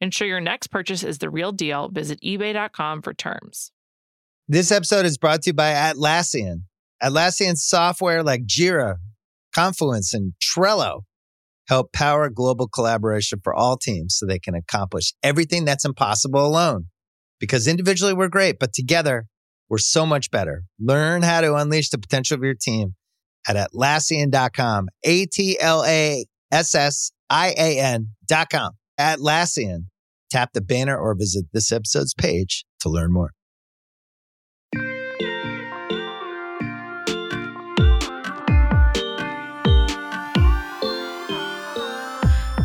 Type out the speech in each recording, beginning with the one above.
Ensure your next purchase is the real deal. Visit eBay.com for terms. This episode is brought to you by Atlassian. Atlassian software like Jira, Confluence, and Trello help power global collaboration for all teams so they can accomplish everything that's impossible alone. Because individually we're great, but together we're so much better. Learn how to unleash the potential of your team at Atlassian.com. A T L A S S I A N.com. Atlassian. Tap the banner or visit this episode's page to learn more.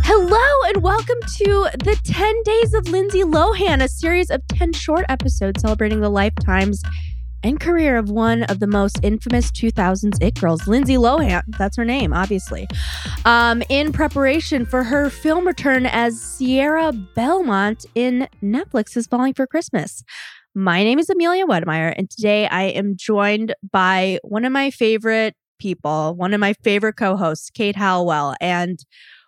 Hello and welcome to the 10 Days of Lindsay Lohan, a series of 10 short episodes celebrating the lifetimes and career of one of the most infamous 2000s it girls, Lindsay Lohan. That's her name, obviously. Um, in preparation for her film return as Sierra Belmont in Netflix's Falling for Christmas. My name is Amelia Wedemeyer, and today I am joined by one of my favorite people, one of my favorite co hosts, Kate Howell. And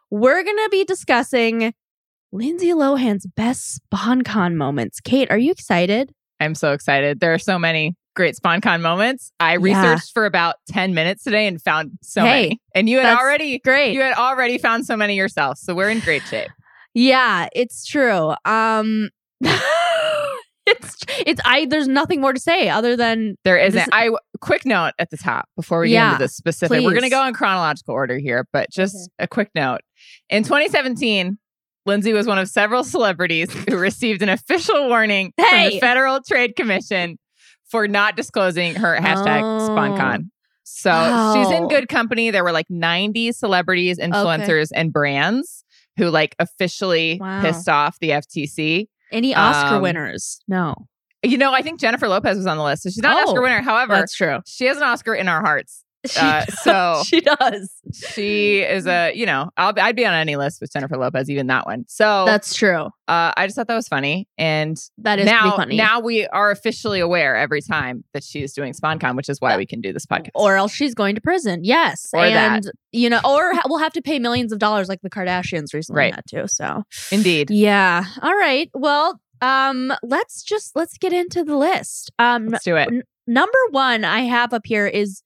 we're going to be discussing Lindsay Lohan's best SponCon moments. Kate, are you excited? I'm so excited. There are so many great SponCon moments. I researched for about 10 minutes today and found so Hey, many. And you had already Great. you had already found so many yourself. So we're in great shape. Yeah, it's true. Um it's it's I there's nothing more to say other than There This- isn't. I quick note at the top before we get into the specific. We're going to go in chronological order here, but just a quick note. In 2017, Lindsay was one of several celebrities who received an official warning from the Federal Trade Commission for not disclosing her hashtag Oh. SponCon. So she's in good company. There were like 90 celebrities, influencers, and brands who like officially Wow. pissed off the FTC. any Oscar Um, winners. No. You know, I think Jennifer Lopez was on the list. So she's not an Oh, Oscar winner. However, That's true. she has an Oscar in our hearts. Uh, so she does. she is a, you know, I'll, I'd be on any list with Jennifer Lopez, even that one. So That's true. uh, I just thought that was funny. And That is now, funny. now we are officially aware every time that she is doing SponCon, which is why we can do this podcast. or else she's going to prison. Yes. Or that. and you know, or ha- we'll have to pay millions of dollars like the Kardashians recently Right. had to. So Indeed. yeah. All right. Well, um, let's just let's get into the list. Um Let's do it. n- number one I have up here is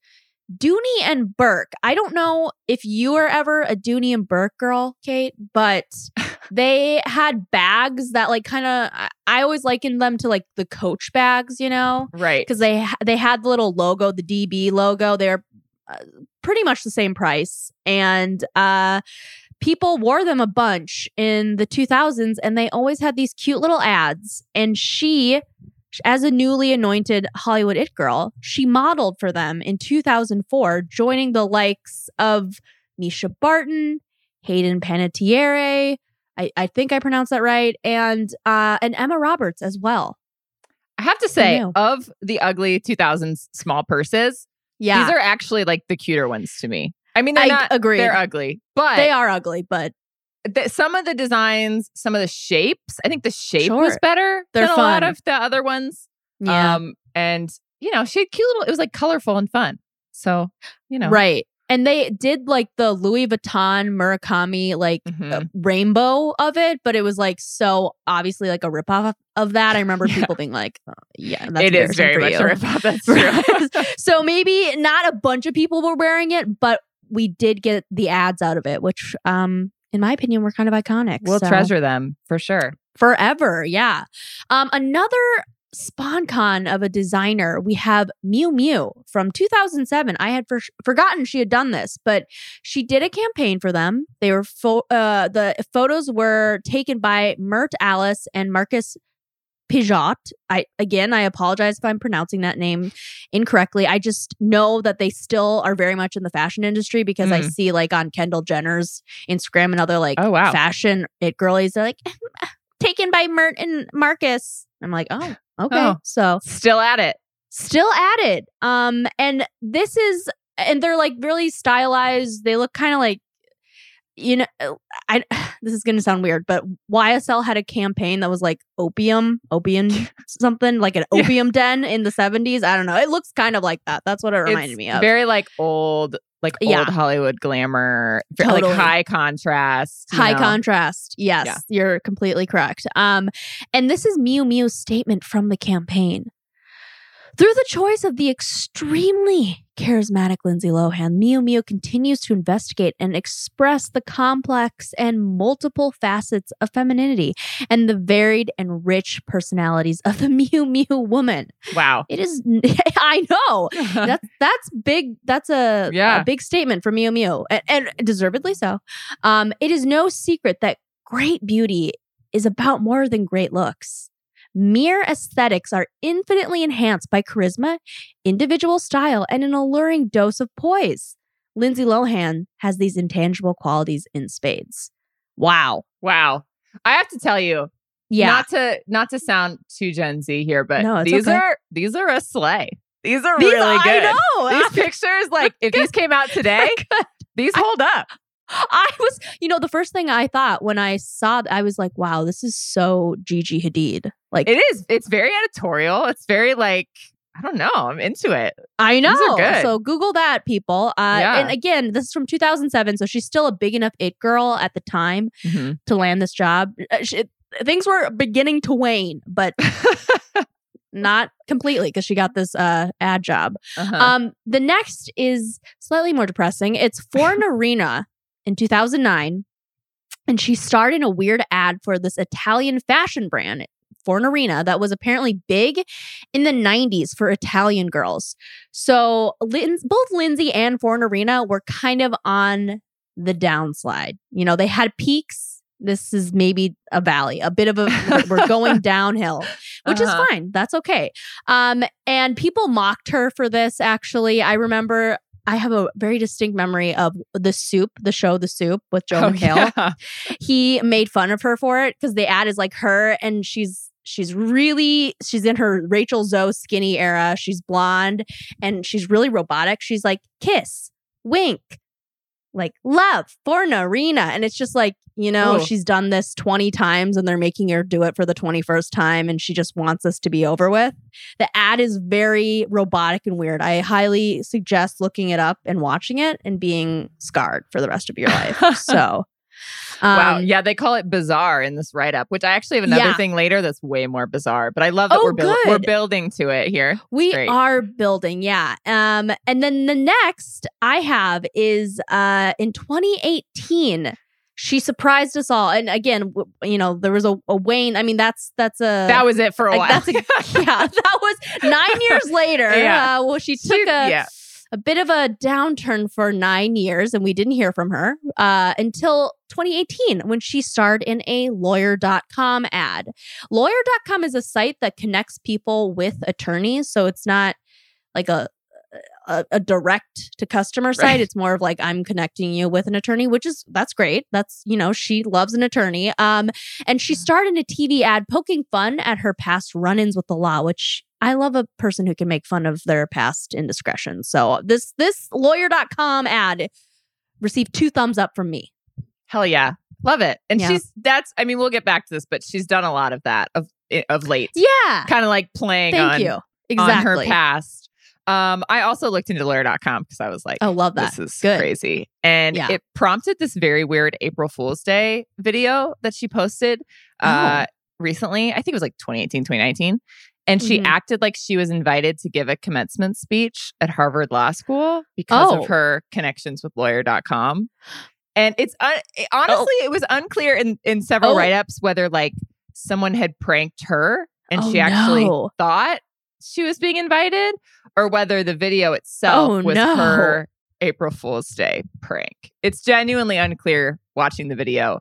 Dooney and Bourke. I don't know if you were ever a Dooney and Bourke girl, Kate, but they had bags that like kind of I, always likened them to like the Coach bags, you know, Right. because they they had the little logo, the DB logo. They're uh, pretty much the same price, and uh, people wore them a bunch in the 2000s, and they always had these cute little ads. And she, as a newly anointed Hollywood it girl, she modeled for them in 2004, joining the likes of Mischa Barton, Hayden Panettiere. I, I think I pronounced that right, and uh, and Emma Roberts as well. I have to say, of the ugly 2000s small purses, Yeah, these are actually like the cuter ones to me. I mean, they're I not, agree. they're ugly, but they are ugly, but th- some of the designs, some of the shapes. I think the shape was better They're than a lot of the other ones. Yeah. Um, and you know, she had cute little. It was like colorful and fun. So you know, Right. And they did like the Louis Vuitton Murakami like uh, rainbow of it, but it was like so obviously like a ripoff of that. I remember Yeah. people being like, oh, "Yeah, that's it is very much you. a ripoff. That's true. So maybe not a bunch of people were wearing it, but we did get the ads out of it, which, um, in my opinion, were kind of iconic. we'll So- treasure them for sure. forever. Yeah. Um, another SponCon of a designer, we have Miu Miu from 2007. I had for- forgotten she had done this, but she did a campaign for them. They were fo- uh, the photos were taken by Mert Alice and Marcus Pijot. I again, I apologize if I'm pronouncing that name incorrectly. I just know that they still are very much in the fashion industry because I Mm. see like on Kendall Jenner's Instagram and other like Oh, wow. fashion it girlies. They're like taken by Mert and Marcus. I'm like, oh, okay. Oh. So Still at it. still at it. Um, and this is, and they're like really stylized. They look kind of like, you know, I. This is gonna sound weird, but YSL had a campaign that was like opium, opium something like an Yeah. opium den in the 70s. I don't know. It looks kind of like that. That's what it reminded It's me of. Very like old, like Yeah. old Hollywood glamour, ve- like high contrast. High know. contrast. Yes, Yeah. you're completely correct. Um, and this is Miu Miu's statement from the campaign. Through the choice of the extremely charismatic Lindsay Lohan, Miu Miu continues to investigate and express the complex and multiple facets of femininity and the varied and rich personalities of the Miu Miu woman. Wow. It is, I know, that's that's big. That's a, Yeah. a big statement for Miu Miu, and, and deservedly so. Um, it is no secret that great beauty is about more than great looks. Mere aesthetics are infinitely enhanced by charisma, individual style, and an alluring dose of poise. Lindsay Lohan has these intangible qualities in spades. Wow. wow. I have to tell you, Yeah. not to not to sound too Gen Z here, but No, these okay. are these are a slay. These are These- really good. I know. These pictures, like if these came out today, these hold up. I was, you know, the first thing I thought when I saw, that, I was like, wow, this is so Gigi Hadid. Like, It is. It's very editorial. It's very like I don't know. I'm into it. I know. These are good. So Google that, people. Uh, Yeah. And again, this is from 2007, so she's still a big enough it girl at the time to land this job. Uh, she- things were beginning to wane, but not completely because she got this uh, ad job. Uh-huh. Um, the next is slightly more depressing. It's Fornarina in 2009, and she starred in a weird ad for this Italian fashion brand, Fornarina, that was apparently big in the 90s for Italian girls. So Lin- both Lindsay and Fornarina were kind of on the downslide. You know, they had peaks. This is maybe a valley, a bit of a, we're going downhill, which Uh-huh. is fine. That's okay. Um, and people mocked her for this. Actually, I remember I have a very distinct memory of the soup, the show The Soup with Joe Oh, McHale. yeah. He made fun of her for it because the ad is like her and she's she's really she's in her Rachel Zoe skinny era. She's blonde and she's really robotic. She's like kiss, wink, like love, Fornarina. And it's just like, you know, Ooh. she's done this 20 times and they're making her do it for the 21st time and she just wants this to be over with. The ad is very robotic and weird. I highly suggest looking it up and watching it and being scarred for the rest of your life. So, wow. um, Yeah, they call it bizarre in this write up, which I actually have another Yeah. thing later that's way more bizarre. But I love that Oh, we're buil- we're building to it here. We are building, yeah. Um, and then the next I have is uh in 2018. She surprised us all, and again, w- you know, there was a, a wane. I mean, that's that's a That was it for a like, while. that's a yeah. That was nine years later. Yeah. Uh, well, she took She- a yeah. A bit of a downturn for nine years, and we didn't hear from her uh, until 2018 when she starred in a lawyer.com ad. Lawyer.com is a site that connects people with attorneys. So it's not like a a, a direct to customer site. Right. It's more of like I'm connecting you with an attorney, which is that's great. That's you know she loves an attorney. Um, and she starred in a TV ad poking fun at her past run-ins with the law, which I love a person who can make fun of their past indiscretions. So this this lawyer.com ad received two thumbs up from me. Hell yeah. Love it. And Yeah. she's that's I mean, we'll get back to this, but she's done a lot of that of of late. Yeah. Kind of like playing Thank on, you. on Exactly. her past. Um, I also looked into lawyer.com because I was like, Oh, love that. this is Good. crazy. And Yeah. it prompted this very weird April Fool's Day video that she posted uh, Oh. recently. I think it was like 2018, 2019. And she Mhm. acted like she was invited to give a commencement speech at Harvard Law School because Oh. of her connections with lawyer.com. And it's un- it- honestly, it was unclear in, in several Oh. write ups whether like someone had pranked her and Oh, she actually no. thought she was being invited or whether the video itself Oh, was no. her April Fool's Day prank. It's genuinely unclear watching the video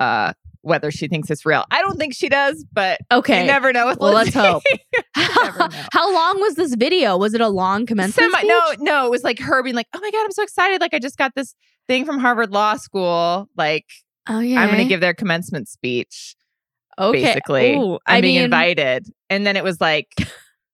uh, whether she thinks it's real. I don't think she does, but Okay. you never know. With Well, let's hope. know. How long was this video? Was it a long commencement Semi- no, no, it was like her being like, "Oh my god, I'm so excited! Like, I just got this thing from Harvard Law School. Like, Oh yeah. I'm going to give their commencement speech. okay. Basically, Ooh, I'm I being mean, invited." And then it was like,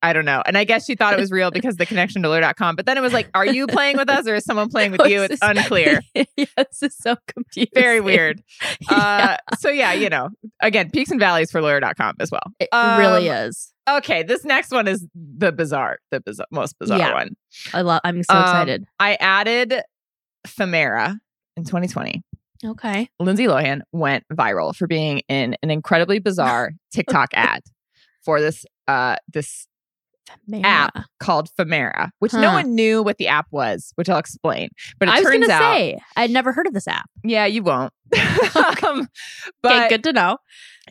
I don't know. And I guess she thought it was real because the connection to lawyer.com. But then it was like, "Are you playing with us, or is someone playing with you?" It's unclear. yeah, this is so confusing. Very weird. Yeah, Uh, so yeah, you know, again, peaks and valleys for lawyer.com as well. it really um, is. Okay, this next one is the bizarre, the bizarre, most bizarre Yeah. one. I love. I'm so um, excited. I added Femera in 2020. Okay. Lindsay Lohan went viral for being in an incredibly bizarre TikTok ad for this uh this app called Femera, which no one knew what the app was, which I'll explain. But it I was gonna say I'd never heard of this app. yeah, you won't. um, but okay, good to know.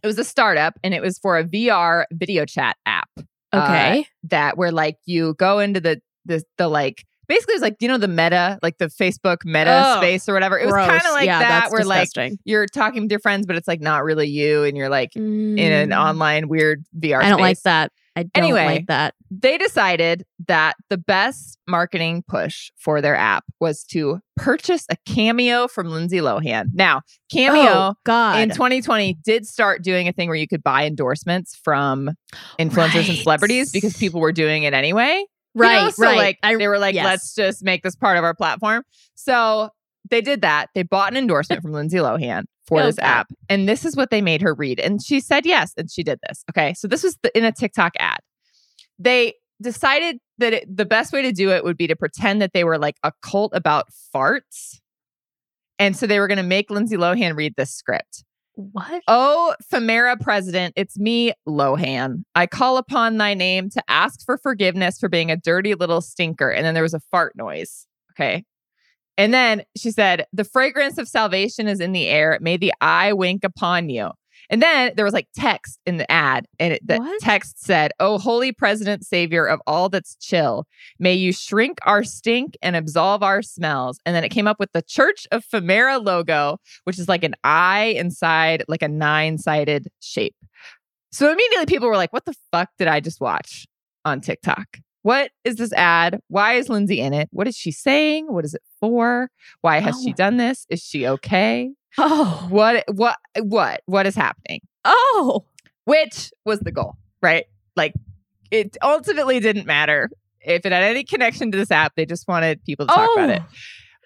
it was a startup, and it was for a VR video chat app. uh, Okay. that where like you go into the the the like basically it was like you know the meta like the Facebook meta Oh, space or whatever. It was kind of like yeah, that where like you're talking with your friends, but it's like not really you, and you're like in an Mm. online weird VR. I don't like that. I don't Anyway. like that. They decided that the best marketing push for their app was to purchase a cameo from Lindsay Lohan. Now, cameo. oh God. In 2020, did start doing a thing where you could buy endorsements from influencers and celebrities because people were doing it anyway. You right. know? So right. like I, they were like, yes. let's just make this part of our platform. So they did that. They bought an endorsement from Lindsay Lohan for oh, this app. And this is what they made her read. And she said yes. And she did this. Okay. So this was the, in a TikTok ad. They decided that it, the best way to do it would be to pretend that they were like a cult about farts. And so they were going to make Lindsay Lohan read this script. what? Oh, Femera president, it's me, Lohan. I call upon thy name to ask for forgiveness for being a dirty little stinker. And then there was a fart noise. Okay. And then she said, The fragrance of salvation is in the air. May the eye wink upon you. And then there was like text in the ad, and it, the What? text said, Oh, holy president, savior of all that's chill, may you shrink our stink and absolve our smells. And then it came up with the Church of Femera logo, which is like an eye inside like a nine sided shape. So immediately people were like, What the fuck did I just watch on TikTok? What is this ad? Why is Lindsay in it? What is she saying? What is it for? Why has Oh. she done this? Is she okay? Oh. What what what what is happening? Oh. Which was the goal, right? Like it ultimately didn't matter if it had any connection to this app. They just wanted people to talk about it,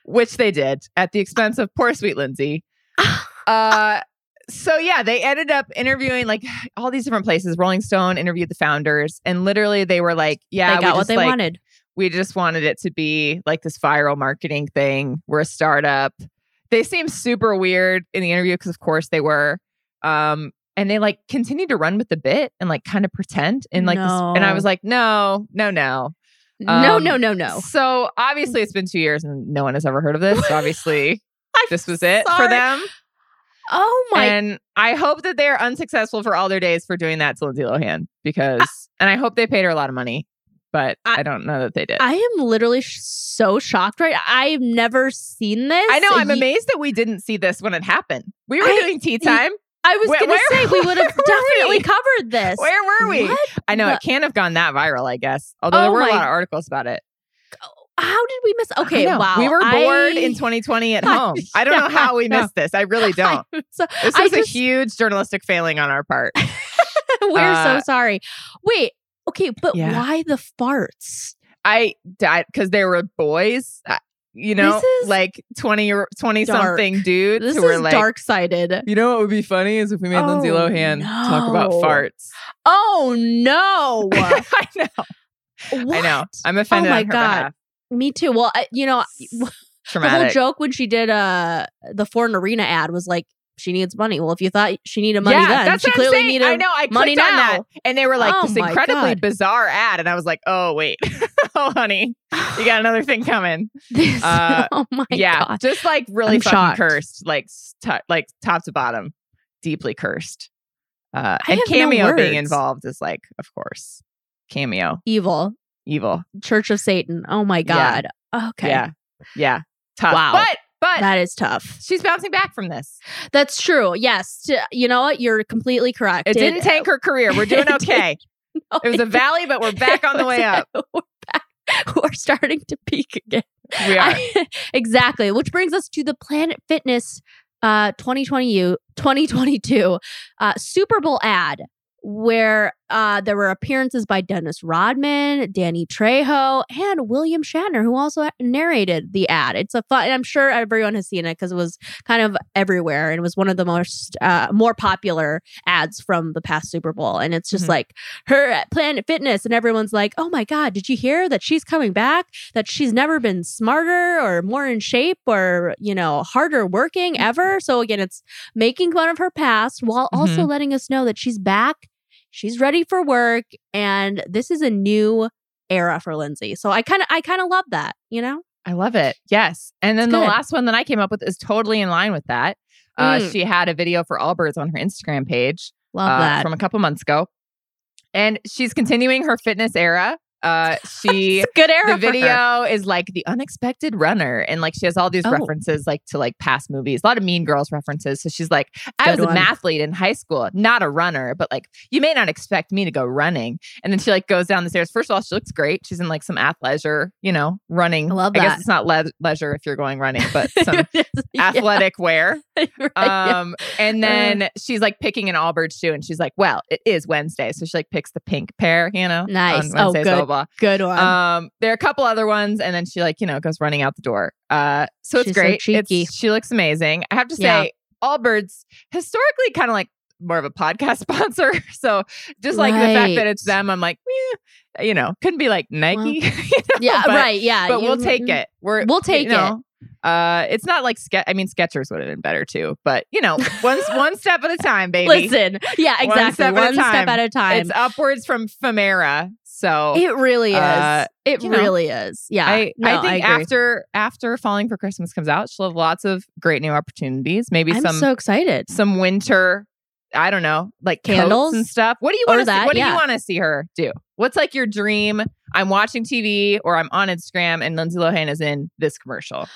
which they did at the expense of poor sweet Lindsay. uh so yeah, they ended up interviewing like all these different places. Rolling Stone interviewed the founders, and literally they were like, "Yeah, they we got what just, they like, wanted. we just wanted it to be like this viral marketing thing. We're a startup. They seemed super weird in the interview because, of course, they were. Um, and they like continued to run with the bit and like kind of pretend and like this. And I was like, no, no, no. no, um, no, no, no. So obviously, it's been two years and no one has ever heard of this. So obviously, this was it for them. Oh my. And I hope that they're unsuccessful for all their days for doing that to Lindsay Lohan because, and I hope they paid her a lot of money, but I, I- don't know that they did. I am literally sh- so shocked right I've never seen this. I know. I'm amazed that we didn't see this when it happened. We were I- doing tea time. I was going to say we would have definitely we? covered this. Where were we? What? I know it can't have gone that viral. I guess, although Oh there were a lot of articles about it. How did we miss? Okay, wow. we were bored I- in 2020 at I- home. I don't know how we I missed this. I really don't. I'm so, This I was a huge journalistic failing on our part. we're Uh, so sorry. Wait, okay, but Yeah. why the farts? I died because they were boys. I, you know, like 20 or 20 something dudes This who were like, dark sided. you know what would be funny is if we made Lindsay Oh, Lohan talk about farts. Oh no! I know. I What? know. I'm offended Oh my God. behalf. Me too. Well, I, you know, the whole joke when she did uh the Fornarina ad was like she needs money. Well, if you thought she needed money yeah, then, that's she what clearly needed I know. I money now. that, and they were like Oh this incredibly God. bizarre ad, and I was like, "Oh wait, oh honey, you got another thing coming." this. Uh, oh my yeah, god! just like really I'm fucking shocked. cursed, like to- like top to bottom, deeply cursed. Uh, and have no cameo being involved is like, of course, cameo, Evil evil. Church of Satan. Oh my Yeah. god. Okay. Yeah, yeah, tough. Wow. But but That is tough. she's bouncing back from this. That's true. Yes. T- You know what? You're completely correct. It didn't tank her career. We're doing okay. No, It was a valley, but we're back on the way up. We're back. We're starting to peak again. We are. exactly. Which brings us to the Planet Fitness uh 2020 2022 uh Super Bowl ad where uh there were appearances by Dennis Rodman, Danny Trejo, and William Shatner, who also narrated the ad. It's a fun, I'm sure everyone has seen it because it was kind of everywhere and it was one of the most uh more popular ads from the past Super Bowl. And it's just Mhm. like her at Planet Fitness, and everyone's like, "Oh my God, did you hear that she's coming back? That she's never been smarter or more in shape or you know harder working ever." So again, it's making fun of her past while also letting us know that she's back, she's ready for work, and this is a new era for Lindsay. So I kind of, I kind of love that. You know, I love it. Yes. And then the last one that I came up with is totally in line with that. Uh, Mm. She had a video for Allbirds on her Instagram page love uh, that. from a couple months ago. And she's continuing her fitness era. Uh, she good era. the video is like the unexpected runner and like she has all these Oh. references like to like past movies a lot of mean girls references so she's like i Good was one. a mathlete in high school not a runner but like you may not expect me to go running and then she like goes down the stairs first of all she looks great she's in like some athleisure you know running I love i guess it's not le- leisure if you're going running but some Yeah, athletic wear right, yeah. um and then she's like picking an allbird shoe and she's like well it is wednesday so she like picks the pink pair you know Nice. on Oh, good. Blah, good one. Um, there are a couple other ones, and then she like you know goes running out the door. Uh, so it's She's so great. cheeky. It's, she looks amazing. I have to Yeah. say, Allbirds historically kind of like more of a podcast sponsor. So just like the fact that it's them, I'm like, eh, you know, couldn't be like Nike. Well, you know, yeah, but, right. Yeah, But we'll take it. We're We'll take you know, Uh, it's not like ske- I mean, Skechers would have been better too, but you know, one one step at a time, baby. Listen, yeah, One exactly. step One at a step at a time. it's upwards from Femera. So It really is. Uh, it you know, really is. Yeah. I, no, I think agree. after after Falling for Christmas comes out, she'll have lots of great new opportunities. Maybe I'm some so excited. some winter, I don't know, like Candles? and stuff. What do you want to What do you want to see her do? What's like your dream? I'm watching TV or I'm on Instagram and Lindsay Lohan is in this commercial.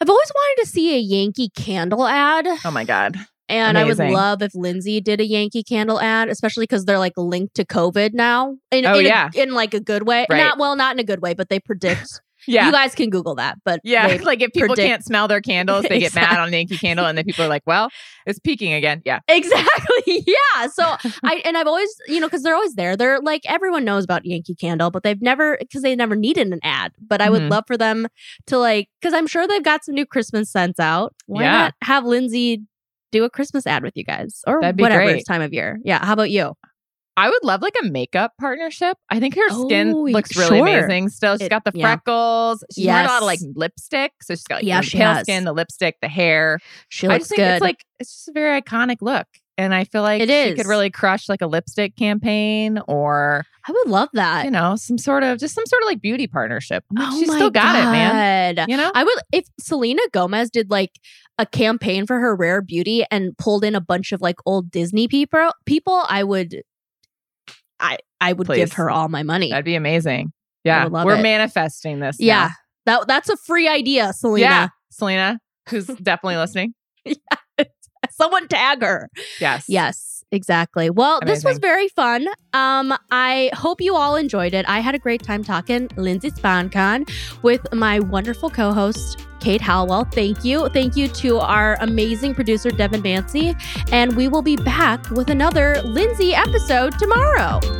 I've always wanted to see a Yankee candle ad, Oh my god. and I would love if Lindsay did a Yankee candle ad, especially because they're like linked to COVID now. In, Oh, in, a- yeah. in like a good way. Right. Not well, not in a good way, but they predict. Yeah. You guys can Google that, but yeah, like if people predict- can't smell their candles, they get mad on a Yankee Candle, and then people are like, "Well, it's peaking again." Yeah, Exactly. Yeah. So I and I've always, you know, because they're always there. They're like everyone knows about Yankee Candle, but they've never because they never needed an ad. But I would Mhm. love for them to like because I'm sure they've got some new Christmas scents out. Why Yeah. not have Lindsay do a Christmas ad with you guys or whatever great. it's time of year? Yeah. How about you? I would love like a makeup partnership. I think her skin Oh, looks really sure. amazing. Still, she's It- got the yeah. freckles. She's wearing a lot of like lipstick, so she's got like Yeah, the she pale has. skin, the lipstick, the hair. She I looks just think good. it's like it's just a very iconic look, and I feel like It she could really crush like a lipstick campaign or I would love that. you know some sort of just some sort of like beauty partnership. Like, oh still got it, man. You know, I would if Selena Gomez did like a campaign for her rare beauty and pulled in a bunch of like old Disney people people, I would I I would Please. give her all my money. that'd be amazing. Yeah, we're it. manifesting this. yeah. now. That that's a free idea, Selena. yeah, Selena. Selena, who's definitely listening. Someone tag her. Yes, Yes, exactly. Well, this was very fun. Um, I hope you all enjoyed it. I had a great time talking Lindsay SponCon with my wonderful co-host Kate Halwell. Thank you. Thank you to our amazing producer Devin Bancy, And we will be back with another Lindsay episode tomorrow.